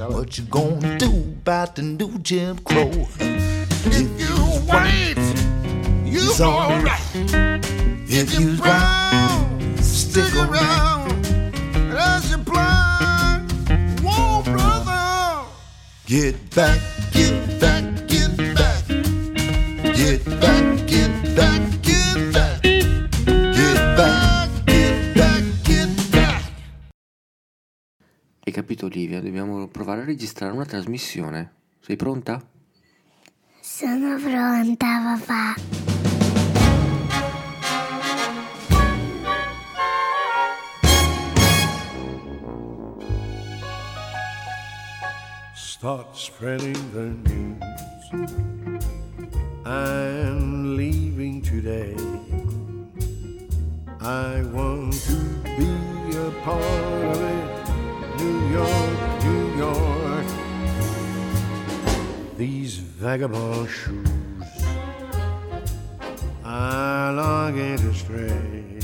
Tell it. what you gonna do about the new Jim Crow. If you white, you alright. If you brown, stick around. And as you blind, whoa, brother, get back, get back, get back, get back, Olivia? Dobbiamo provare a registrare una trasmissione. Sei pronta? Sono pronta, papà. Start spreading the news. I'm leaving today. I want to be a part of it. New York, New York. These vagabond shoes. I longing to stray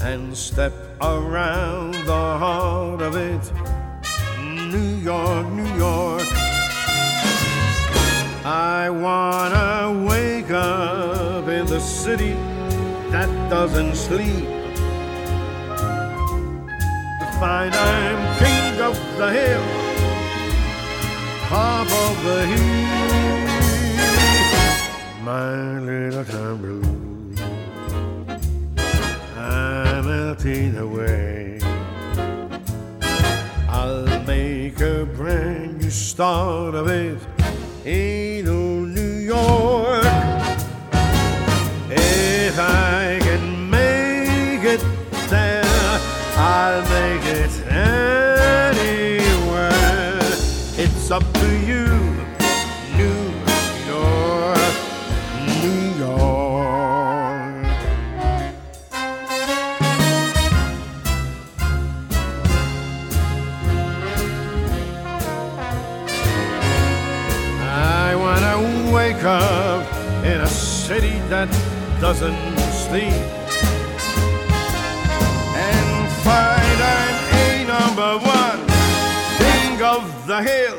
and step around the heart of it. New York, New York. I wanna wake up in the city that doesn't sleep. Find I'm king of the hill, top of the hill. My little town blues, I'm melting away. I'll make a brand new start of it it anywhere. It's up to you, New York, New York. I wanna wake up in a city that doesn't sleep. The hill,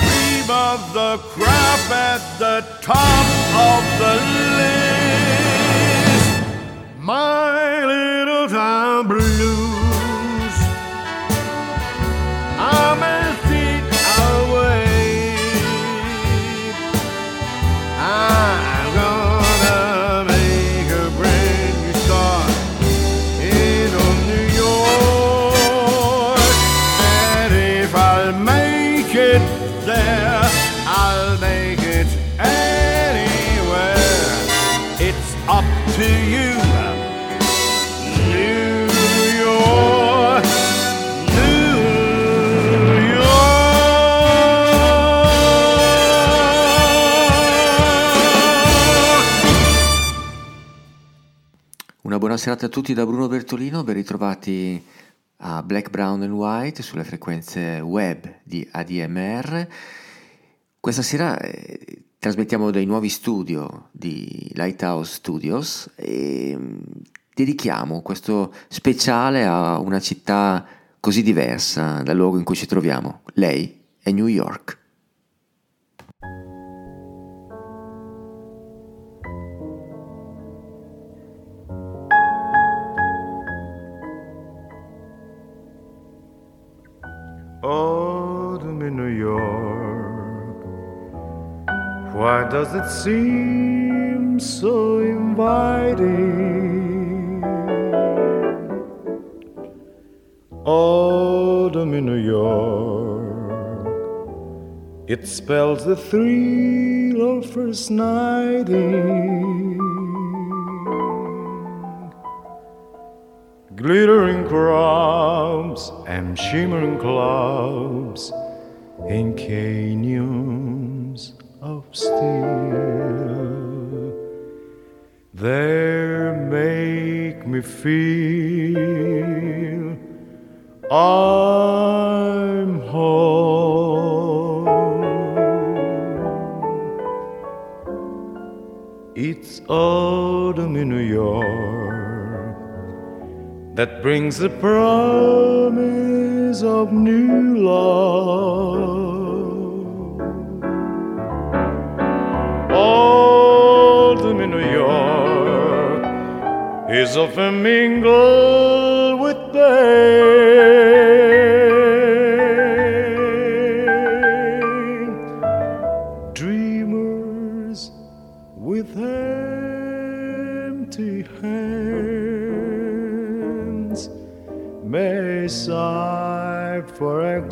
cream of the crop at the top of the list. My little town blues. Buona serata a tutti da Bruno Bertolino, ben ritrovati a Black, Brown and White sulle frequenze web di ADMR. Questa sera eh, trasmettiamo dai nuovi studio di Lighthouse Studios e mm, dedichiamo questo speciale a una città così diversa dal luogo in cui ci troviamo. Lei è New York. Autumn in New York. Why does it seem so inviting? Autumn in New York. It spells the thrill of first nighting. Glittering crowds and shimmering clouds in canyons of steel. They make me feel I'm home. It's autumn in New York that brings the promise of new love. Autumn in New York is often mingled with pain.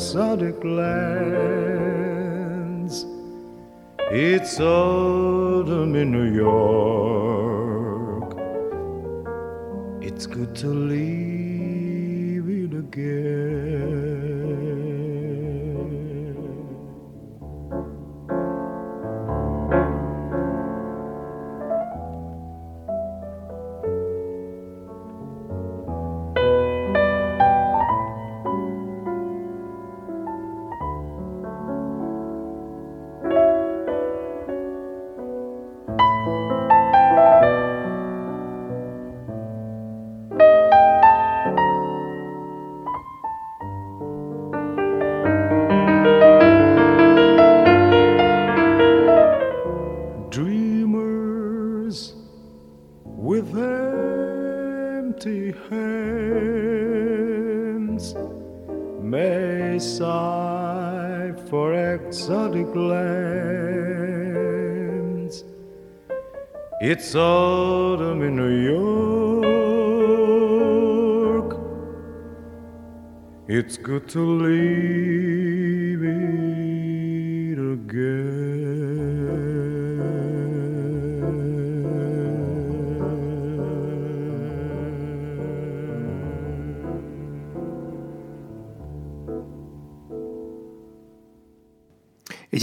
Exotic lands. It's autumn in New York. It's good to leave it again.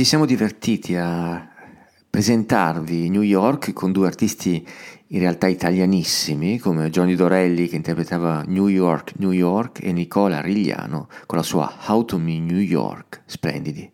Ci siamo divertiti a presentarvi New York con due artisti in realtà italianissimi come Johnny Dorelli che interpretava New York, New York e Nicola Rigliano con la sua How to Me New York, splendidi.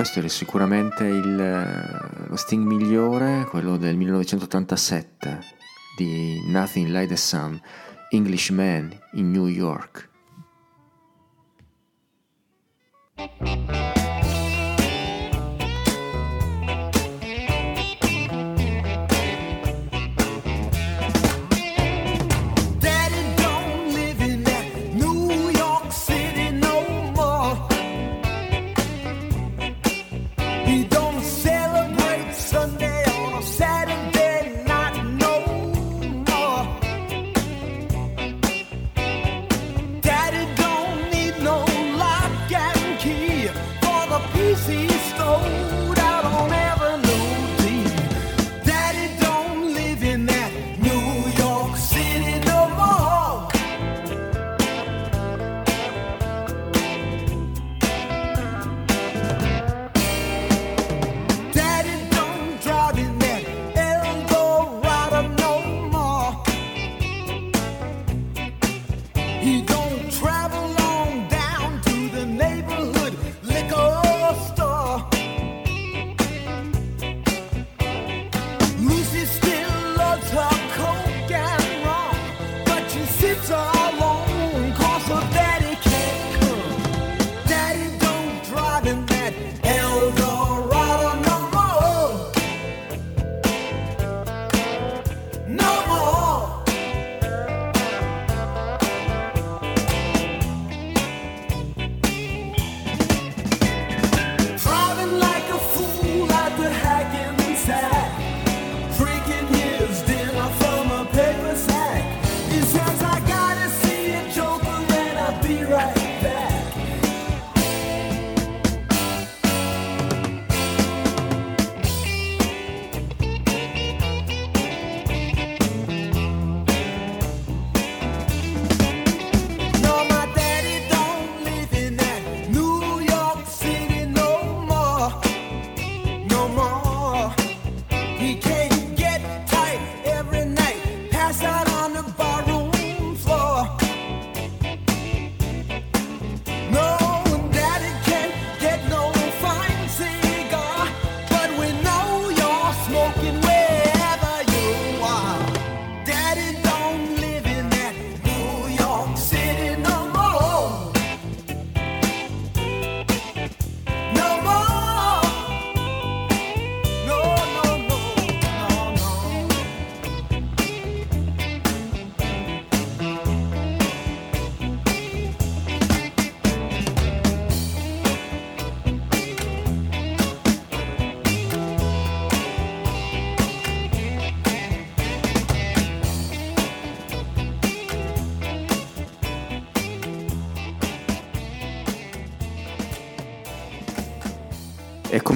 questo era sicuramente il, eh, lo sting migliore, quello del 1987 di Nothing Like the Sun, Englishman in New York.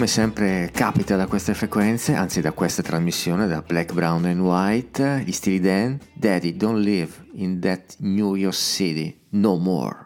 come sempre capita da queste frequenze, anzi da questa trasmissione, da Black, Brown and White, gli stili Dan, Daddy, don't live in that New York City, no more.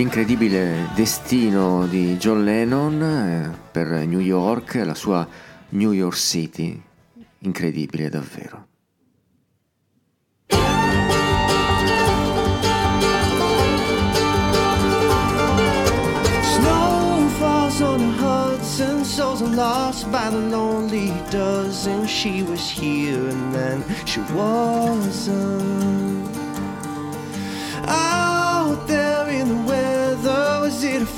l'incredibile destino di John Lennon eh, per New York, la sua New York City, incredibile davvero. lost by the lonely dozen. She was here and then she wasn't.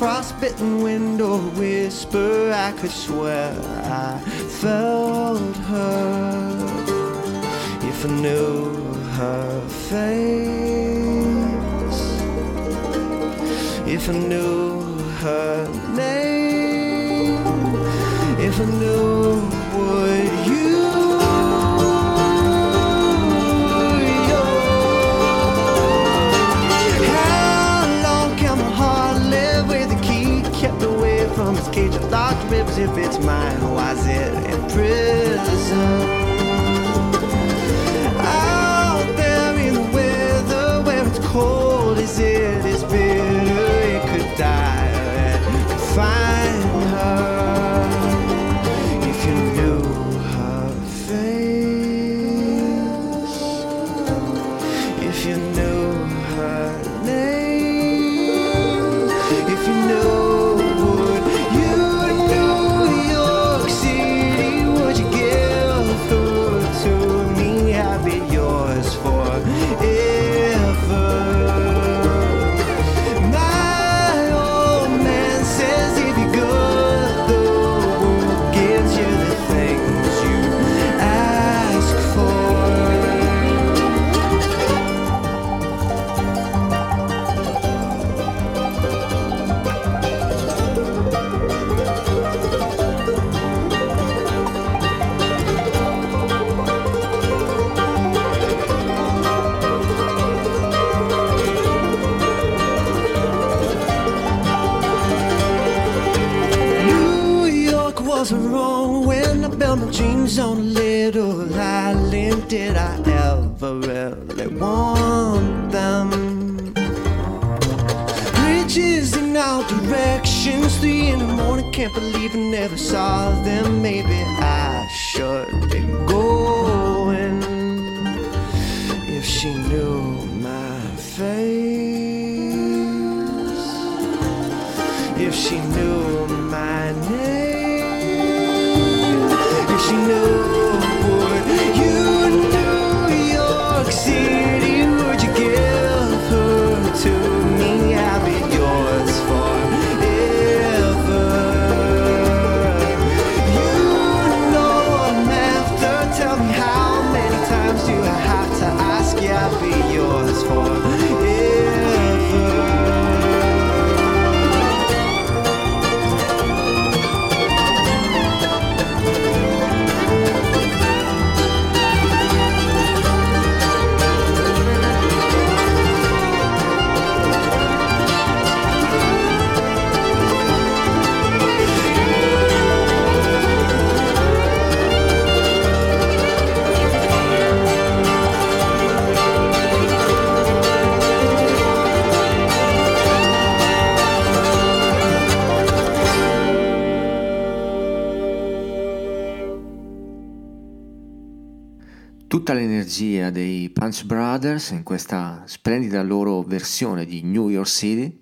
frostbitten window whisper, I could swear I felt her if I knew her face, if I knew her name, if I knew would. ribs if it's mine. Why is it in prison? was on little island did I ever really want them? Bridges in all directions, three in the morning, can't believe I never saw them. Maybe I. regia dei Punch Brothers in questa splendida loro versione di New York City.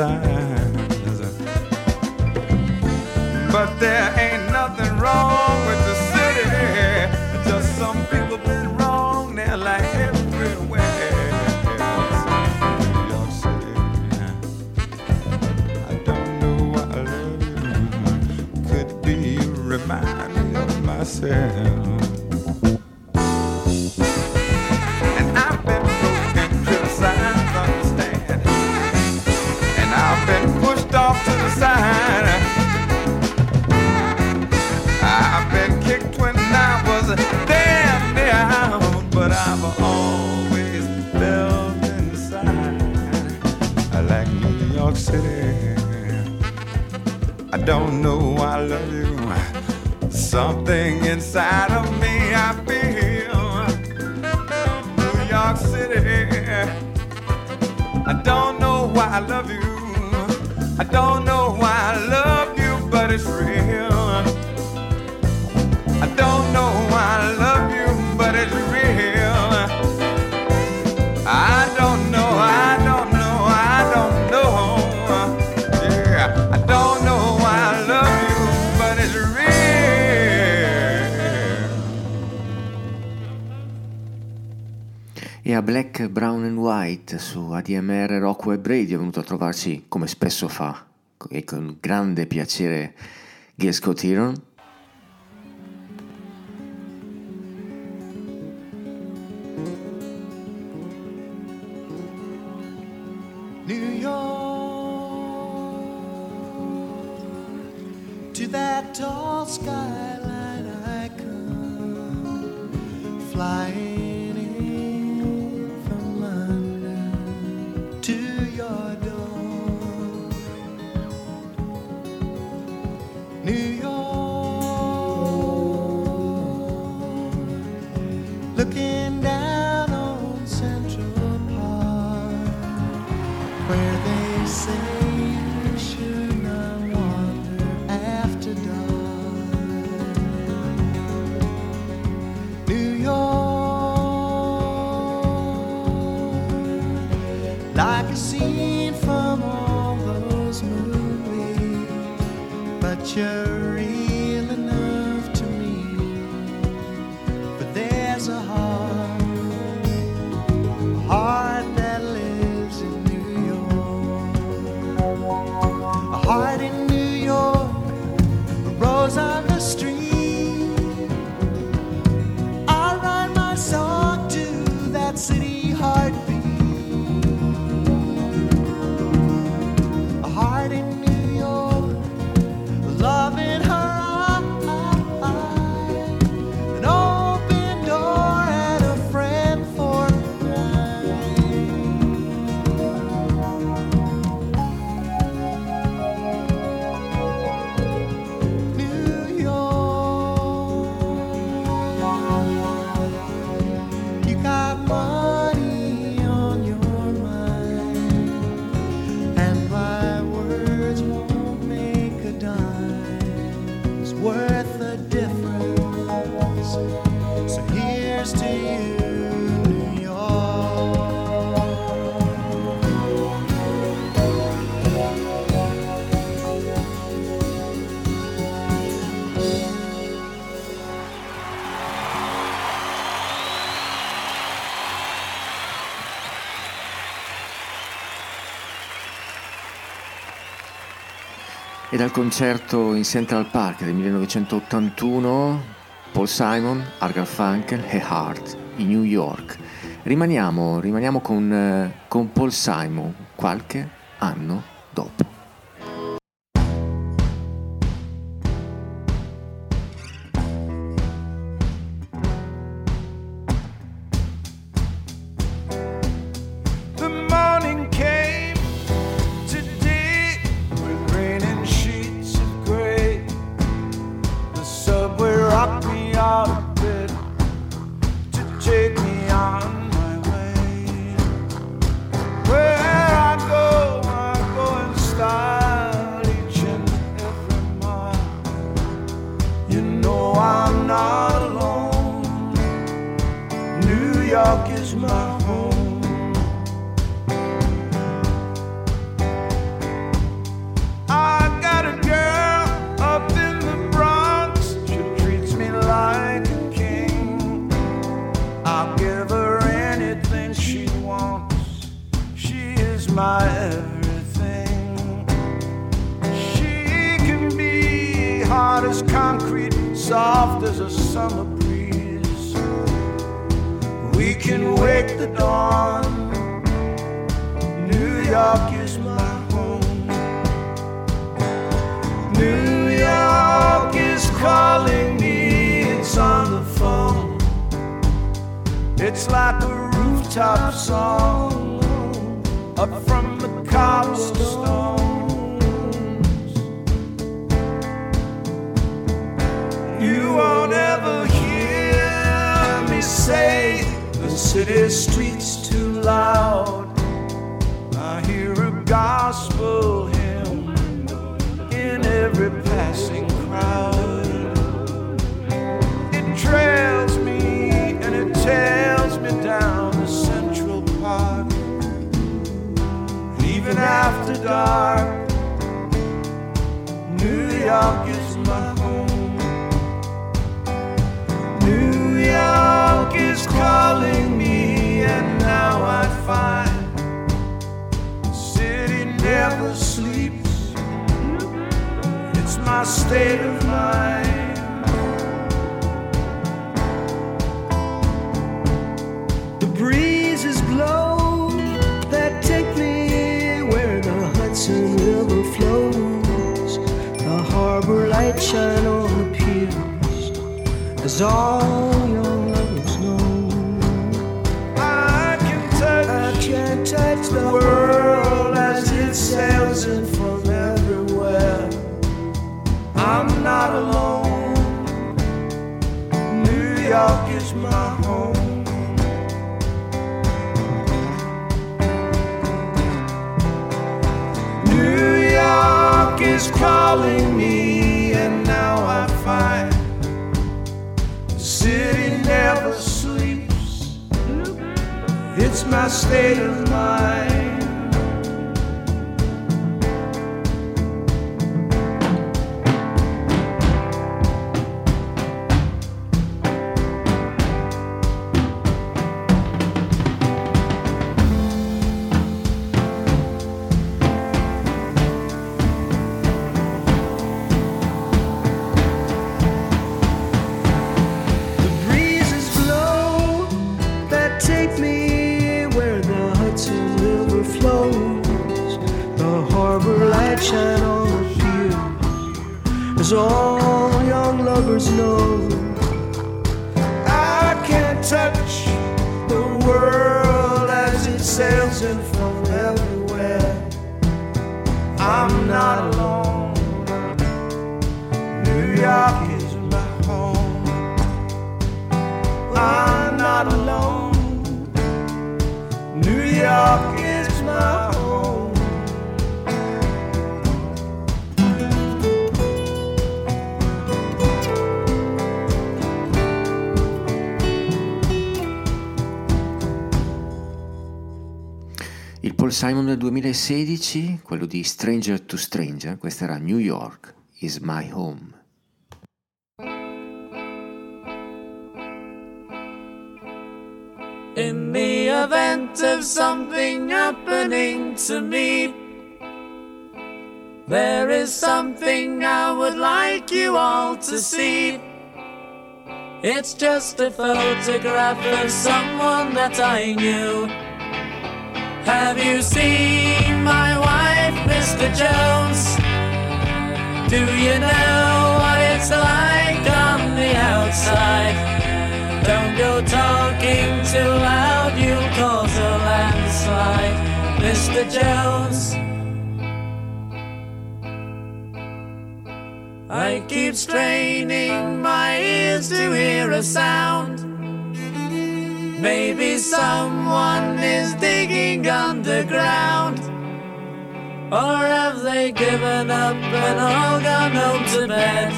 pensar. Brown and White su ADMR Rock Web Radio è venuto a trovarci come spesso fa e con grande piacere Gesco Tiron. New York to that tall skyline I come flying e dal concerto in Central Park del 1981 Paul Simon, Argal Funkel e Hart in New York. Rimaniamo, rimaniamo con, eh, con Paul Simon qualche anno dopo. is all your lovers know. I can touch, I can touch the world as it sails in from everywhere. I'm not alone. New York is my home. New York is calling me. my state of mind. Simon del 2016, quello di Stranger to Stranger, questa era New York is my home. In the event of something happening to me, there is something I would like you all to see. It's just a photograph of someone that I knew. Have you seen my wife, Mr. Jones? Do you know what it's like on the outside? Don't go talking too loud, you'll cause a landslide, Mr. Jones. I keep straining my ears to hear a sound. Maybe someone is digging underground. Or have they given up and all gone home to bed?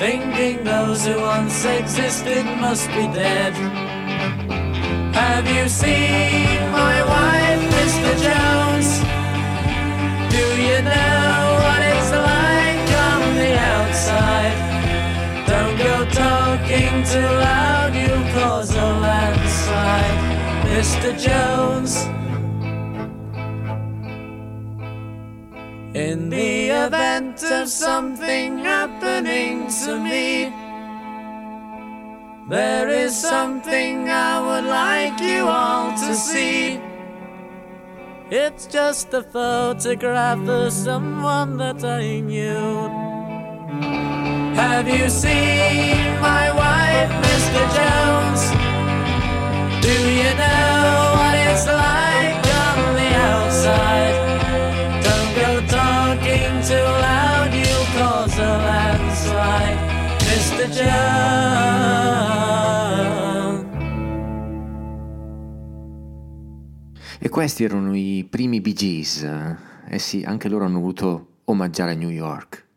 Thinking those who once existed must be dead. Have you seen my wife, Mr. Jones? Do you know what it's like on the outside? Don't go talking too loud, you'll a landslide, Mr. Jones. In the event of something happening to me, there is something I would like you all to see. It's just a photograph of someone that I knew. Have you seen my wife, Mr. Jones? Do you know what it's like on the outside? Don't go talking too loud, you'll cause a landslide, Mr. Jones. E questi erano i primi Bee Gees. Eh sì, anche loro hanno voluto omaggiare New York.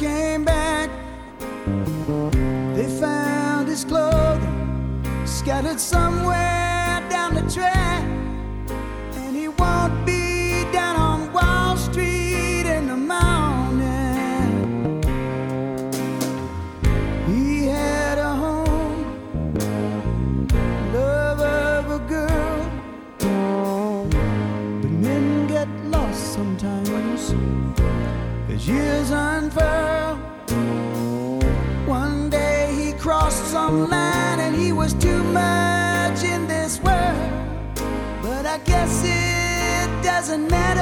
Came back. They found his clothing scattered somewhere down the track, and he won't be doesn't matter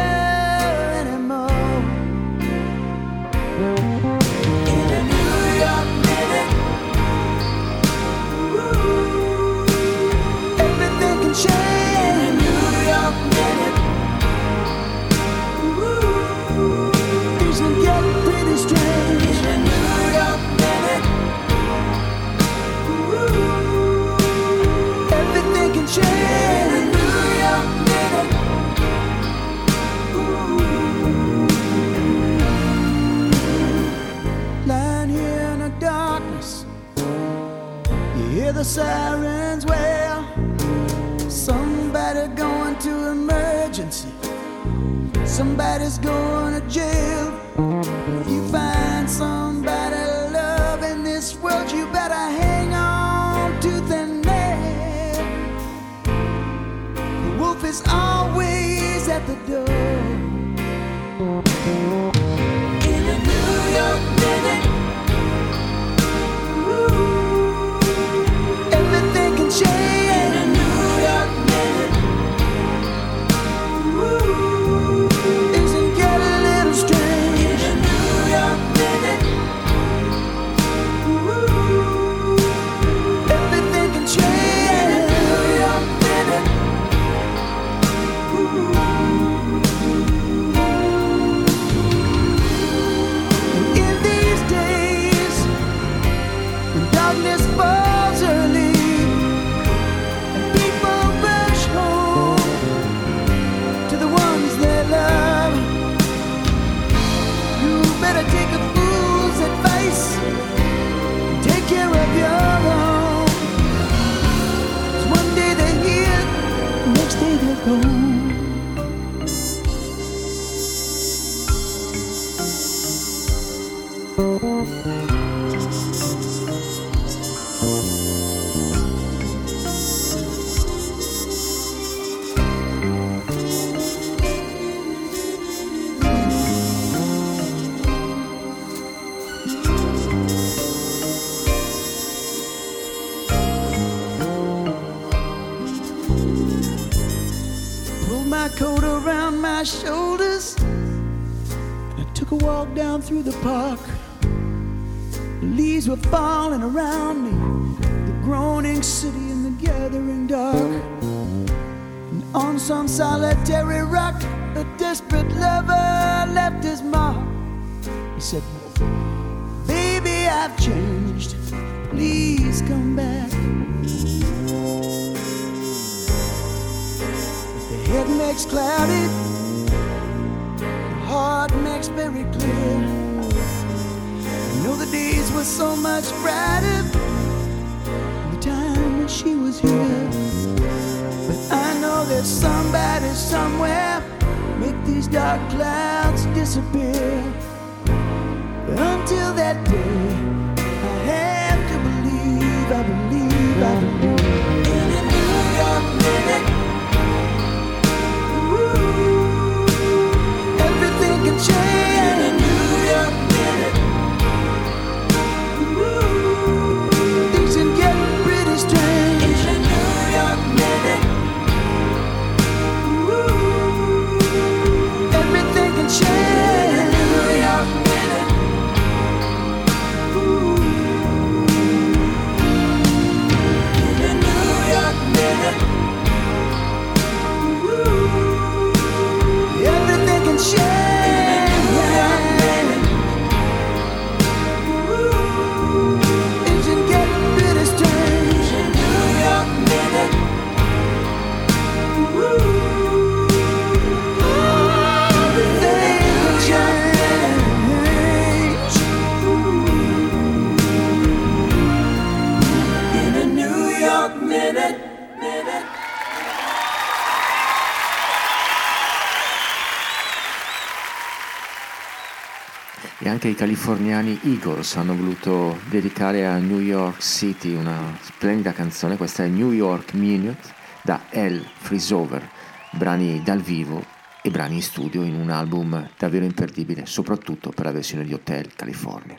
the sirens wail. Somebody going to emergency. Somebody's going to jail. If you find somebody love in this world, you better hang on to and nail. The wolf is always at the door. Day they're through the park. The leaves were falling around me. The groaning city in the gathering dark. And on some solitary rock, a desperate lover left his mark. He said, Baby, I've changed. Please come back. The head makes cloudy, the heart makes very clear. Days were so much brighter the time when she was here. But I know there's somebody somewhere make these dark clouds disappear. But until that day, I have to believe, I believe, I believe in a New York minute. Ooh, Everything can change Everything anche i californiani Eagles hanno voluto dedicare a New York City una splendida canzone, questa è New York Minute da El Freezover, brani dal vivo e brani in studio in un album davvero imperdibile, soprattutto per la versione di Hotel California.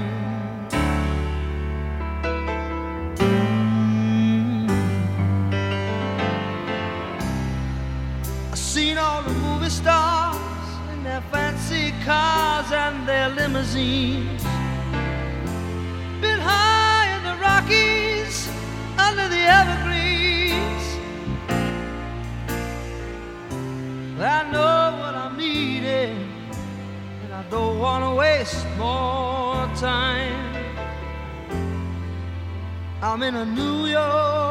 cars and their limousines. Been high in the Rockies, under the evergreens. I know what I'm needing, and I don't want to waste more time. I'm in a New York.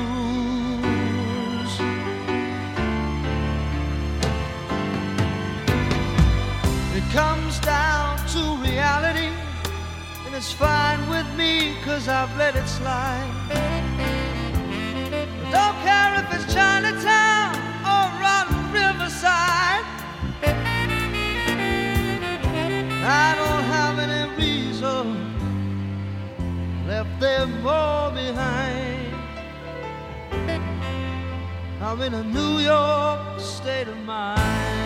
It's fine with me, cause I've let it slide. I don't care if it's Chinatown or on Riverside. I don't have any reason left them all behind. I'm in a New York state of mind.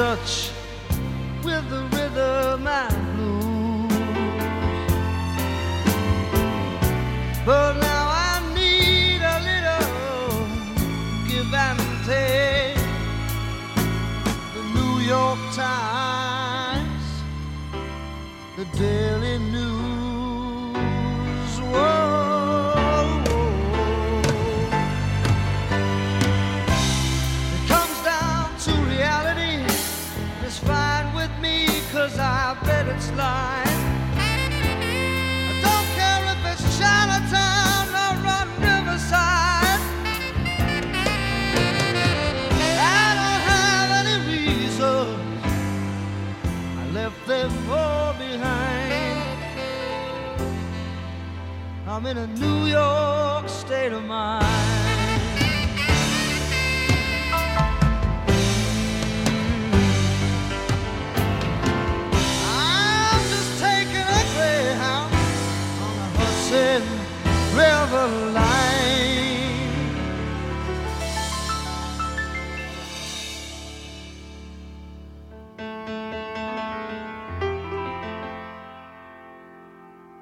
Out I'm in a New York state of mind. I'm just taking a greyhound on a Hudson River line.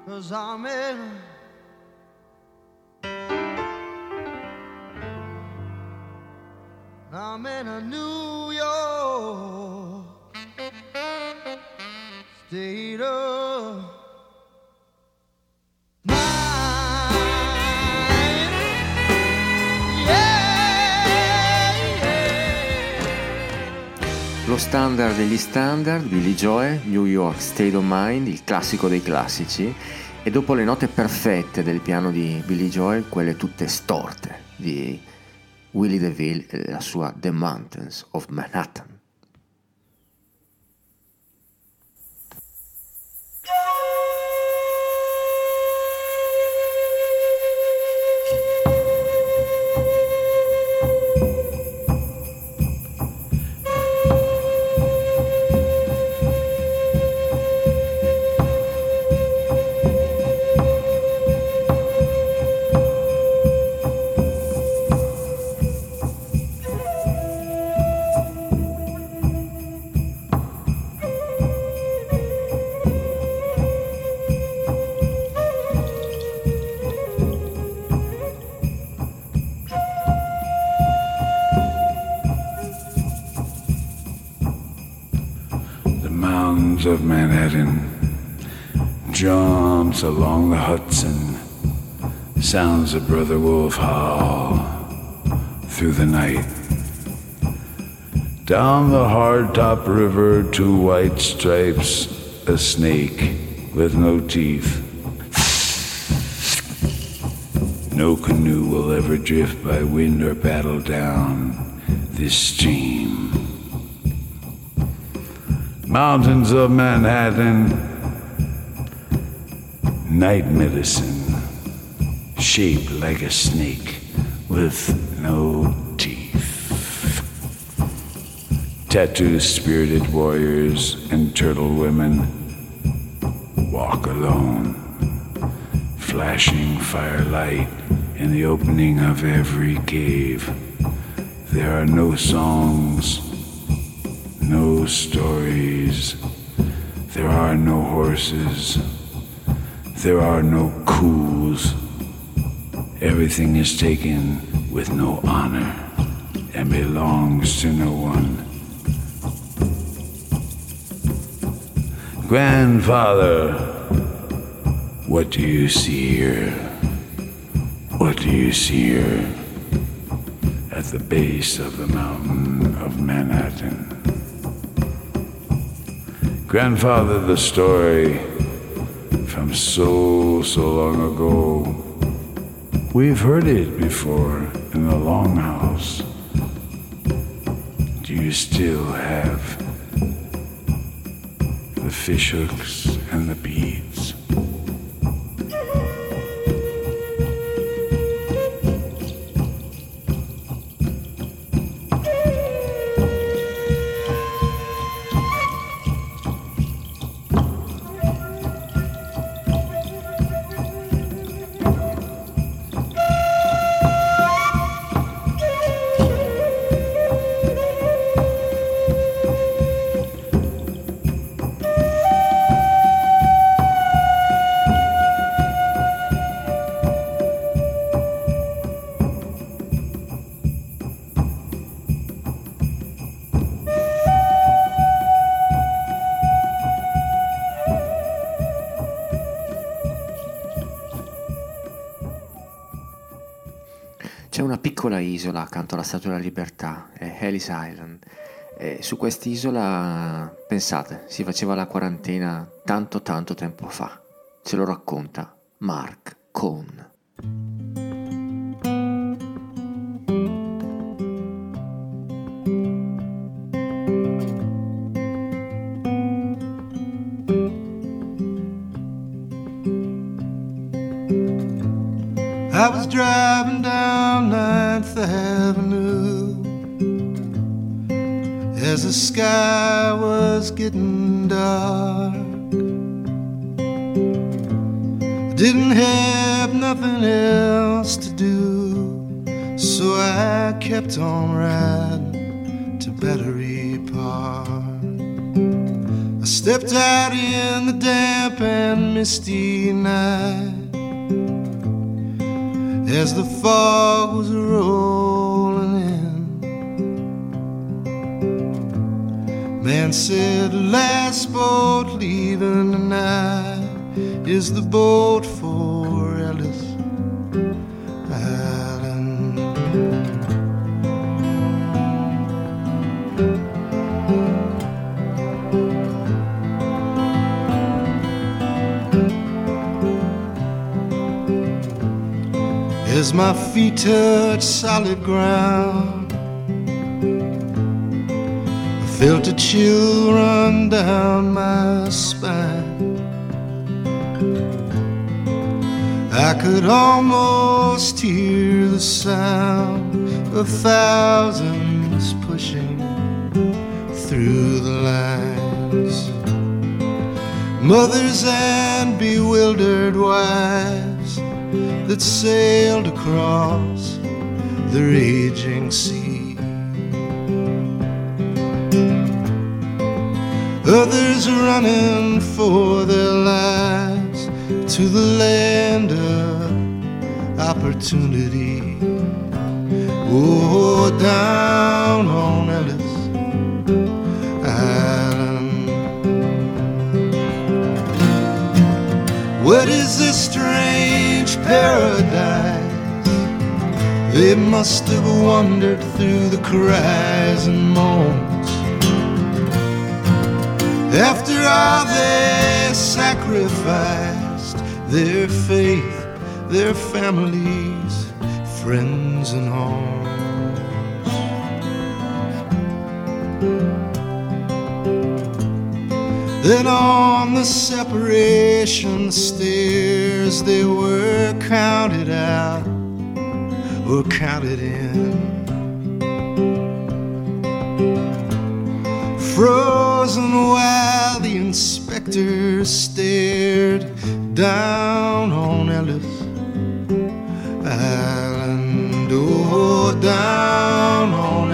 Cause I'm in state of. Lo standard degli standard, Billy Joel, New York State of Mind, il classico dei classici, e dopo le note perfette del piano di Billy Joel, quelle tutte storte di Willie DeVille e la sua. The mountains of Manhattan along the Hudson, sounds of Brother Wolf howl through the night. Down the hardtop river two white stripes, a snake with no teeth. No canoe will ever drift by wind or paddle down this stream. Mountains of Manhattan, night medicine, shaped like a snake with no teeth. Tattooed spirited warriors and turtle women walk alone, flashing firelight in the opening of every cave. There are no songs, no stories, there are no horses, there are no coups. Everything is taken with no honor and belongs to no one. Grandfather, what do you see here? What do you see here at the base of the mountain of Manhattan? Grandfather, the story from so, so long ago. We've heard it before in the longhouse. Do you still have the fish hooks and the beads? Accanto alla Statua della Libertà, è Ellis Island. E su quest'isola, pensate, si faceva la quarantena tanto tanto tempo fa. Ce lo racconta Mark Cohn. I was driving as the sky was getting dark. I Didn't have nothing else to do, so I kept on riding to Battery Park. I stepped out in the damp and misty night as the fog was rolling Said, Last boat leaving tonight is the boat for Ellis Island. As my feet touched solid ground, felt a chill run down my spine. I could almost hear the sound of thousands pushing through the lines. Mothers and bewildered wives that sailed across the raging sea. Others running for their lives to the land of opportunity. Oh, down on Ellis Island. What is this strange paradise? They must have wandered through the cries and moans after all they sacrificed, their faith, their families, friends, and homes. Then on the separation stairs, they were counted out or counted in. Frozen while the inspector stared down on Ellis Island. Oh, down on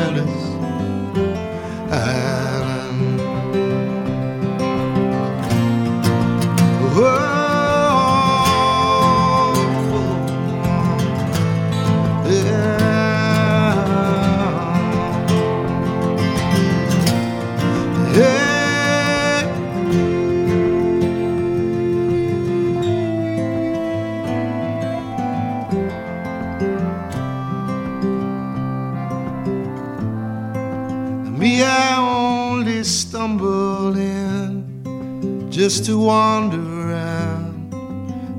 just to wander around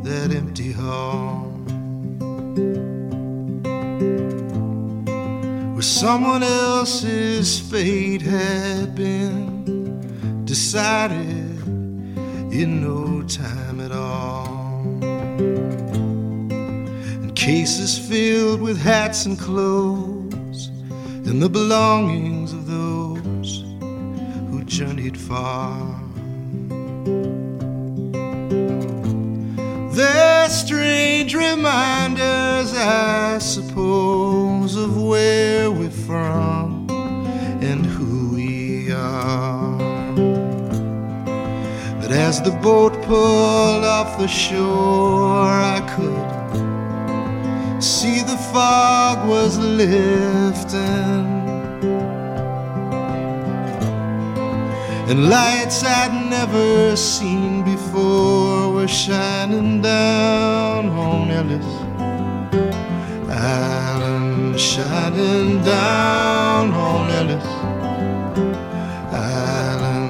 that empty hall where someone else's fate had been decided in no time at all. And cases filled with hats and clothes and the belongings of those who journeyed far. Strange reminders, I suppose, of where we're from and who we are. But as the boat pulled off the shore, I could see the fog was lifting. And lights I'd never seen before were shining down on Ellis Island, shining down on Ellis Island.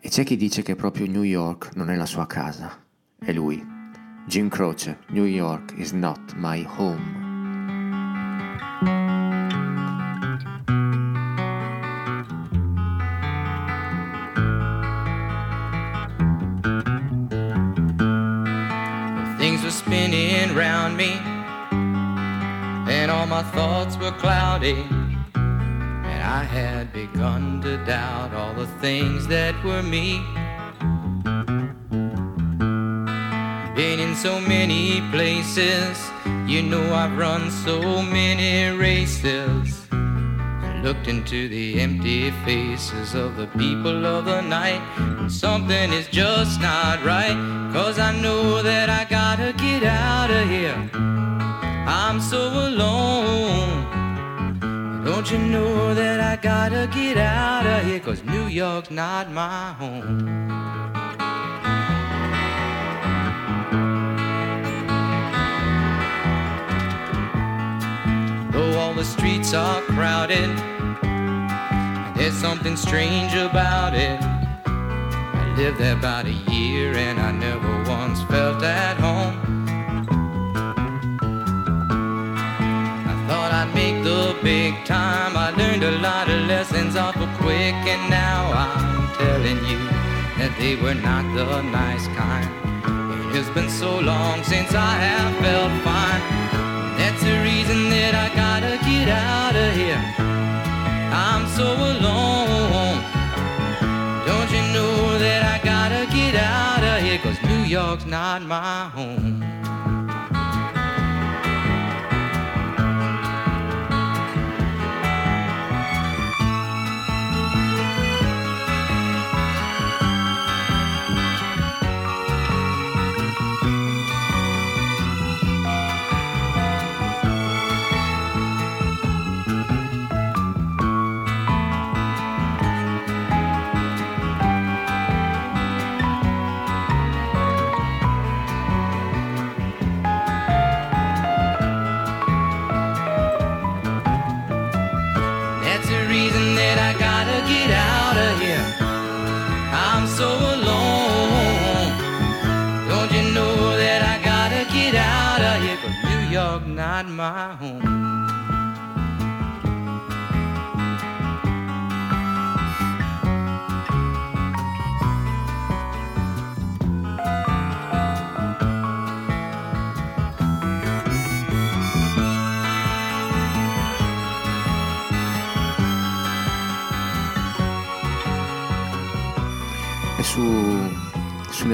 E c'è chi dice che proprio New York non è la sua casa. È lui. Jim Croce, New York is not my home. Things were spinning round me, and all my thoughts were cloudy. And I had begun to doubt all the things that were me. Been in so many places, you know I've run so many races. and Looked into the empty faces of the people of the night. And something is just not right. Cause I know that I gotta get out of here. I'm so alone. Don't you know that I gotta get out of here? Cause New York's not my home. Though all the streets are crowded, there's something strange about it. I lived there about a year and I never once felt at home. I thought I'd make the big time. I learned a lot of lessons awful quick, and now I'm telling you that they were not the nice kind. It's been so long since I have felt fine. Gotta get out of here. I'm so alone. Don't you know that I gotta get out of here? Cause New York's not my home.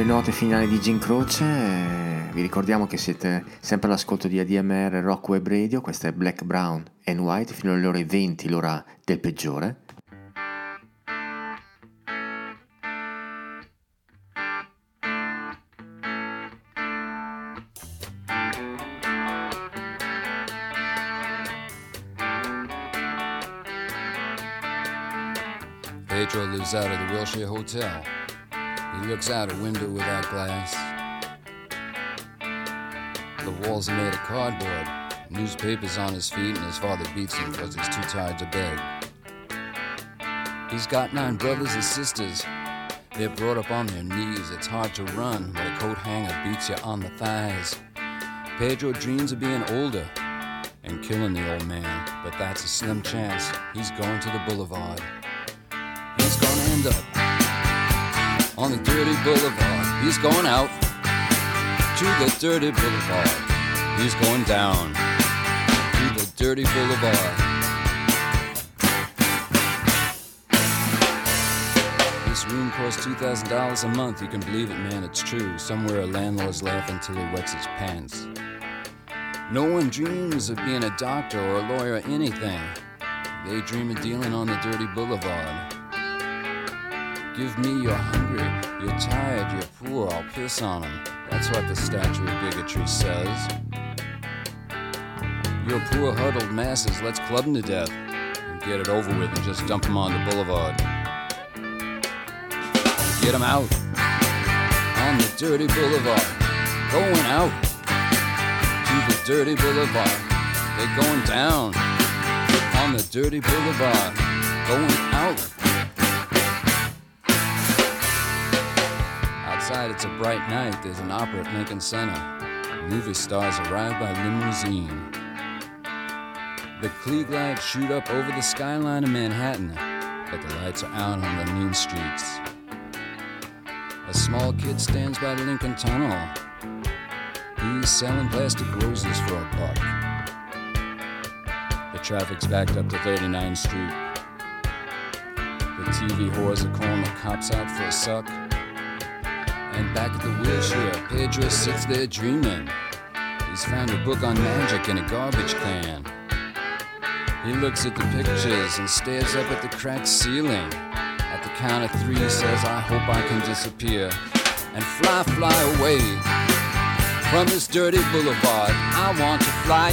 Note finali di Gin Croce eh, vi ricordiamo che siete sempre all'ascolto di ADMR Rock Web Radio, questa è Black, Brown and White fino alle ore 20, l'ora del peggiore. Pedro lives out of the Wilshire Hotel. He looks out a window without glass. The walls are made of cardboard. Newspapers on his feet, and his father beats him because he's too tired to beg. He's got nine brothers and sisters. They're brought up on their knees. It's hard to run when a coat hanger beats you on the thighs. Pedro dreams of being older and killing the old man, but that's a slim chance. He's going to the boulevard. He's gonna end up on the dirty boulevard. He's going out to the dirty boulevard. He's going down to the dirty boulevard. This room costs $2,000 a month. You can believe it, man, it's true. Somewhere a landlord's laughing till he wets his pants. No one dreams of being a doctor or a lawyer or anything. They dream of dealing on the dirty boulevard. Give me you're hungry, you're tired, you're poor, I'll piss on 'em. That's what the statue of bigotry says. You're poor, huddled masses, let's club 'em to death and get it over with and just dump 'em on the boulevard. Get 'em out on the dirty boulevard, going out to the dirty boulevard. They're going down on the dirty boulevard, going out. Outside, it's a bright night. There's an opera at Lincoln Center. Movie stars arrive by limousine. The Klieg lights shoot up over the skyline of Manhattan, but the lights are out on the mean streets. A small kid stands by the Lincoln Tunnel. He's selling plastic roses for a buck. The traffic's backed up to 39th Street. The TV whores are calling the cops out for a suck. And back at the Wilshire, Pedro sits there dreaming. He's found a book on magic in a garbage can. He looks at the pictures and stares up at the cracked ceiling. At the count of three, he says, I hope I can disappear and fly, fly away from this dirty boulevard. I want to fly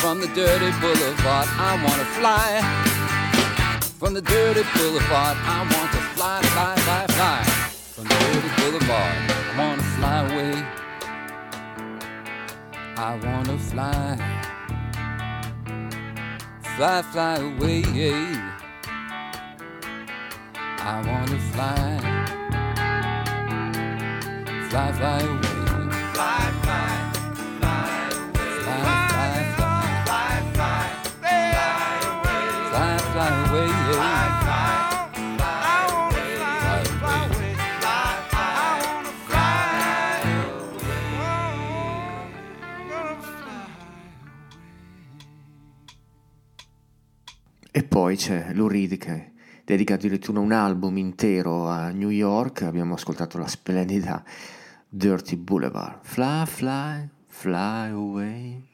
from the dirty boulevard. I want to fly from the dirty boulevard. I want to fly, fly, fly, fly boulevard. I want to fly away. I want to fly, fly, fly away. I want to fly, fly, fly away. Fly, fly poi c'è Lou Reed che dedica addirittura un album intero a New York. Abbiamo ascoltato la splendida Dirty Boulevard. Fly, fly, fly away.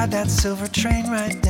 ride that silver train right now.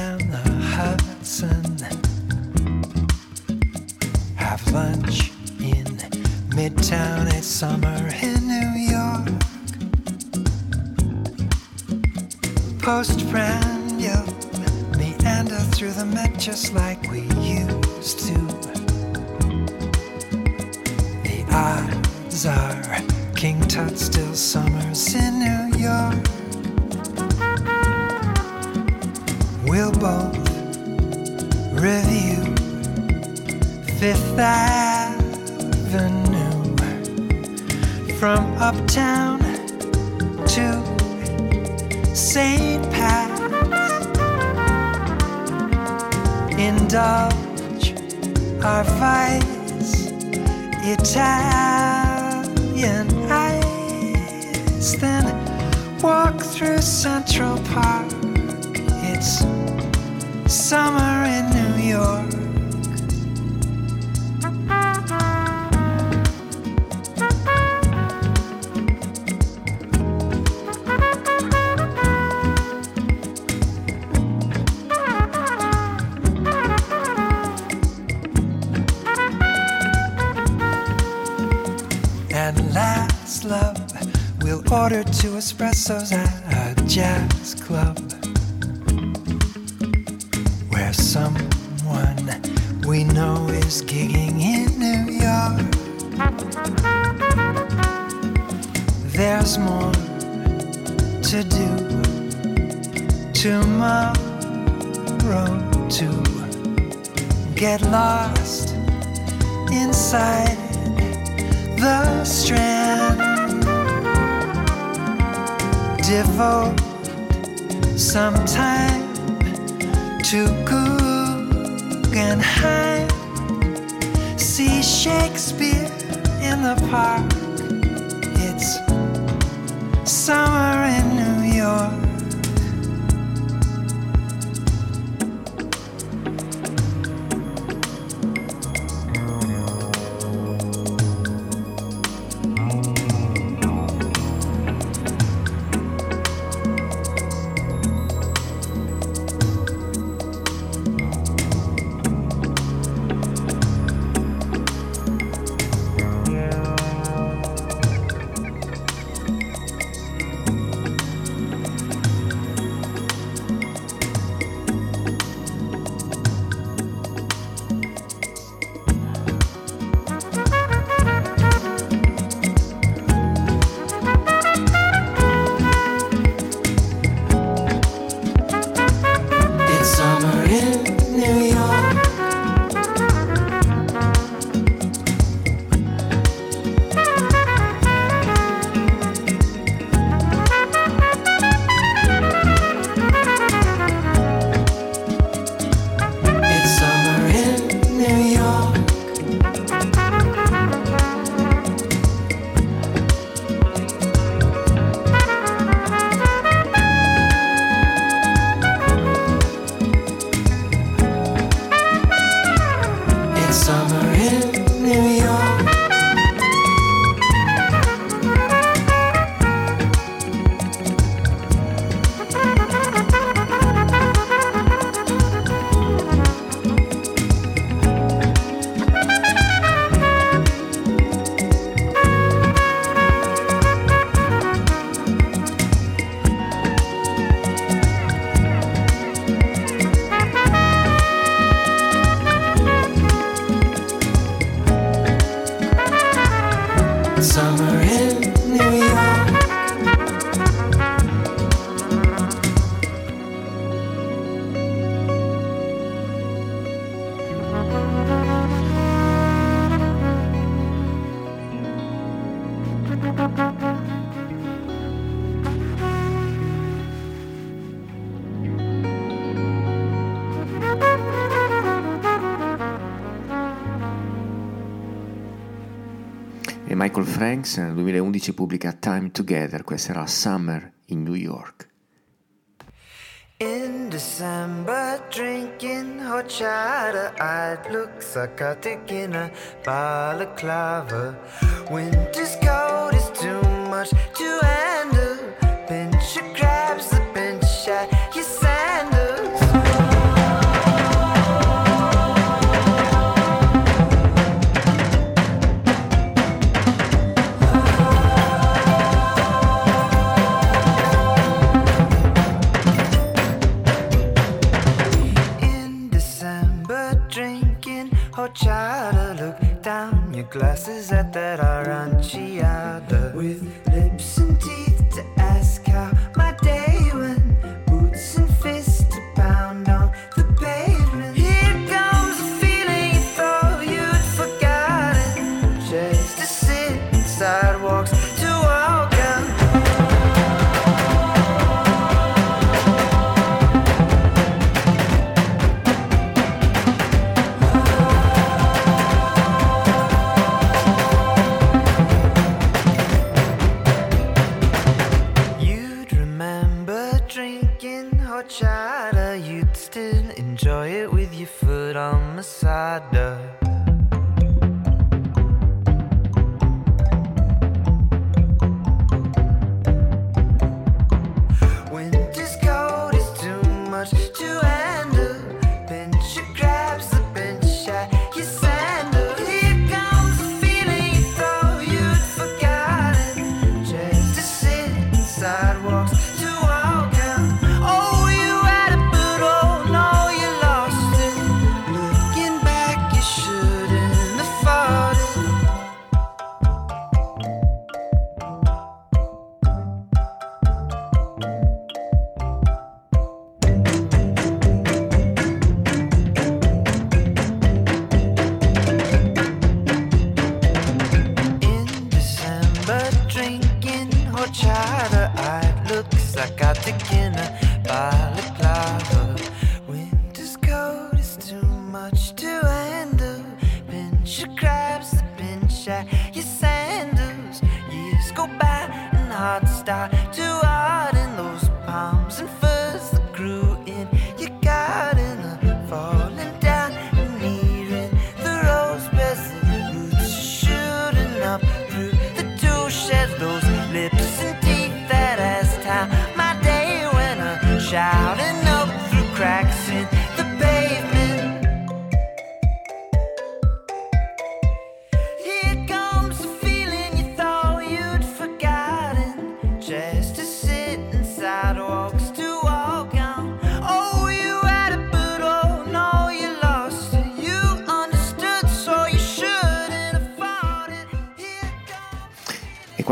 some time to cook and hide. See Shakespeare in the park. It's summer in New York. Franks nel 2011 pubblica Time Together, questa era Summer in New York. In December, drinking hot cider, I'd look psychotic in a balaclava. Winter's cold.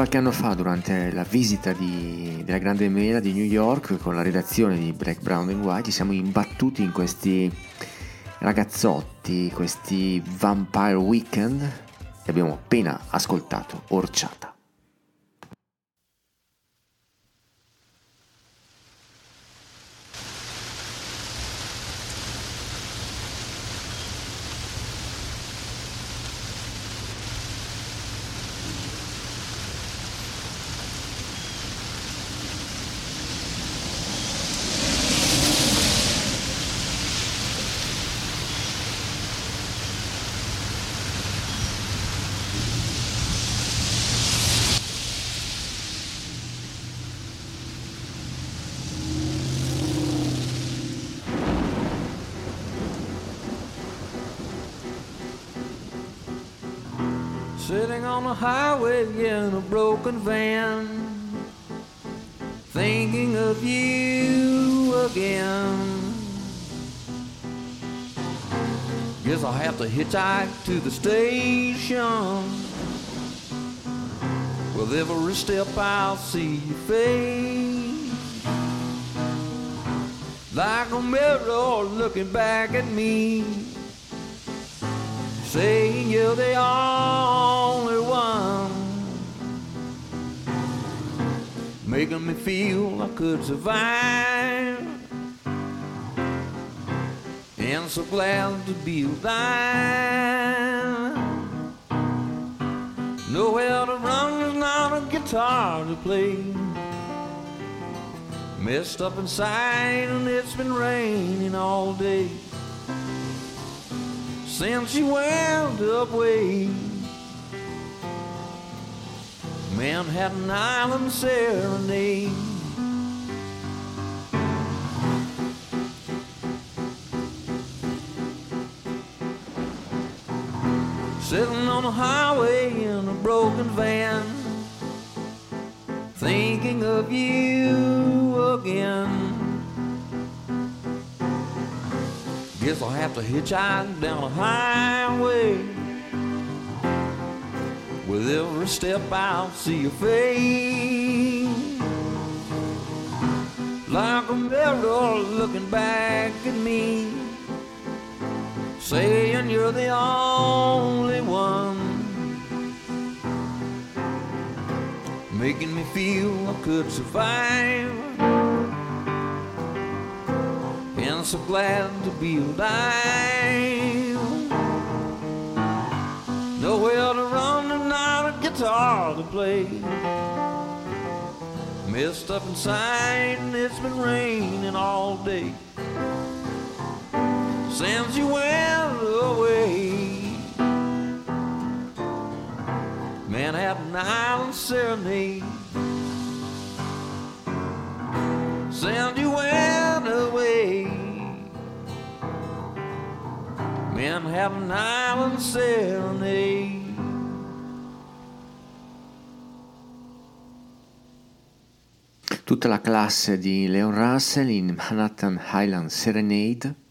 Qualche anno fa, durante la visita di- della Grande Mela di New York con la redazione di Black, Brown and White, ci siamo imbattuti in questi ragazzotti, questi Vampire Weekend e abbiamo appena ascoltato Orciata. In a broken van, thinking of you again. Guess I'll have to hitchhike to the station. With every step I'll see your face. Like a mirror looking back at me saying you're the only making me feel I could survive. And so glad to be alive. Nowhere to run, there's not a guitar to play. Messed up inside, and it's been raining all day since you wound up way. Manhattan Island Serenade. Sitting on the highway in a broken van, thinking of you again. Guess I'll have to hitchhike down the highway with every step I'll see your face. Like a mirror looking back at me. Saying you're the only one. Making me feel I could survive. And so glad to be alive. Nowhere guitar to play. Messed up inside, and it's been raining all day. Sends you well away. Manhattan Island Serenade. Send you well away. Manhattan Island Serenade. tutta la classe di Leon Russell in Manhattan Highland Serenade.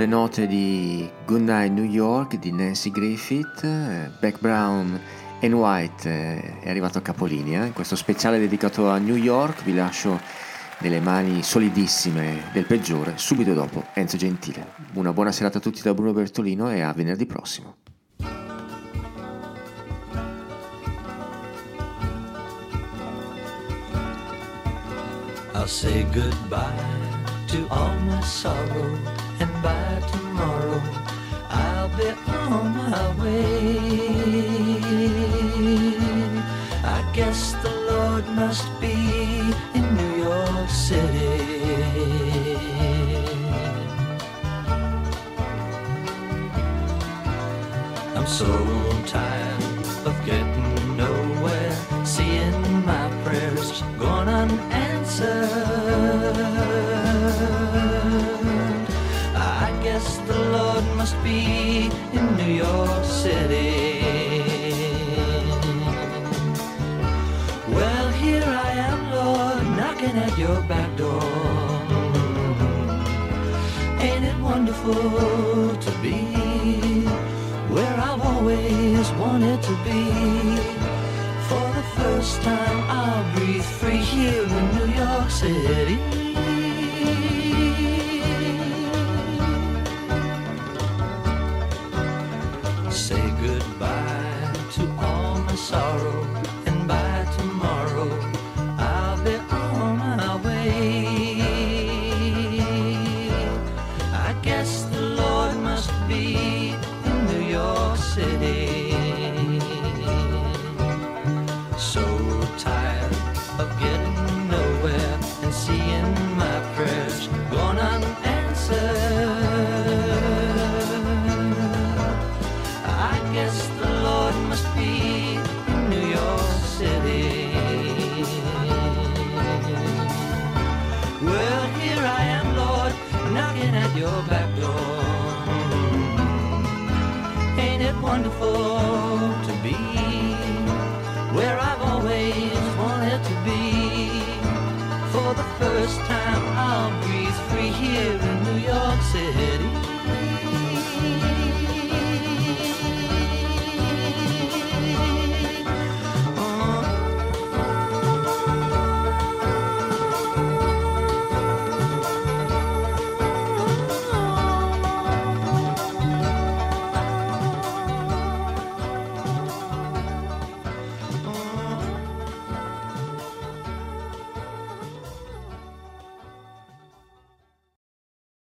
E sulle note di Goodnight New York di Nancy Griffith, eh, Beck Brown and White eh, è arrivato a capolinea. In questo speciale dedicato a New York vi lascio nelle mani solidissime del peggiore, subito dopo Enzo Gentile. Una buona serata a tutti da Bruno Bertolino e a venerdì prossimo. I'll say goodbye to all my sorrow, and by tomorrow I'll be on my way. I guess the Lord must be in New York City. I'm so tired of getting nowhere, seeing my prayers gone unanswered. Must be in New York City. Well, here I am, Lord, knocking at your back door. Ain't it wonderful to be where I've always wanted to be? For the first time, I'll breathe free here in New York City.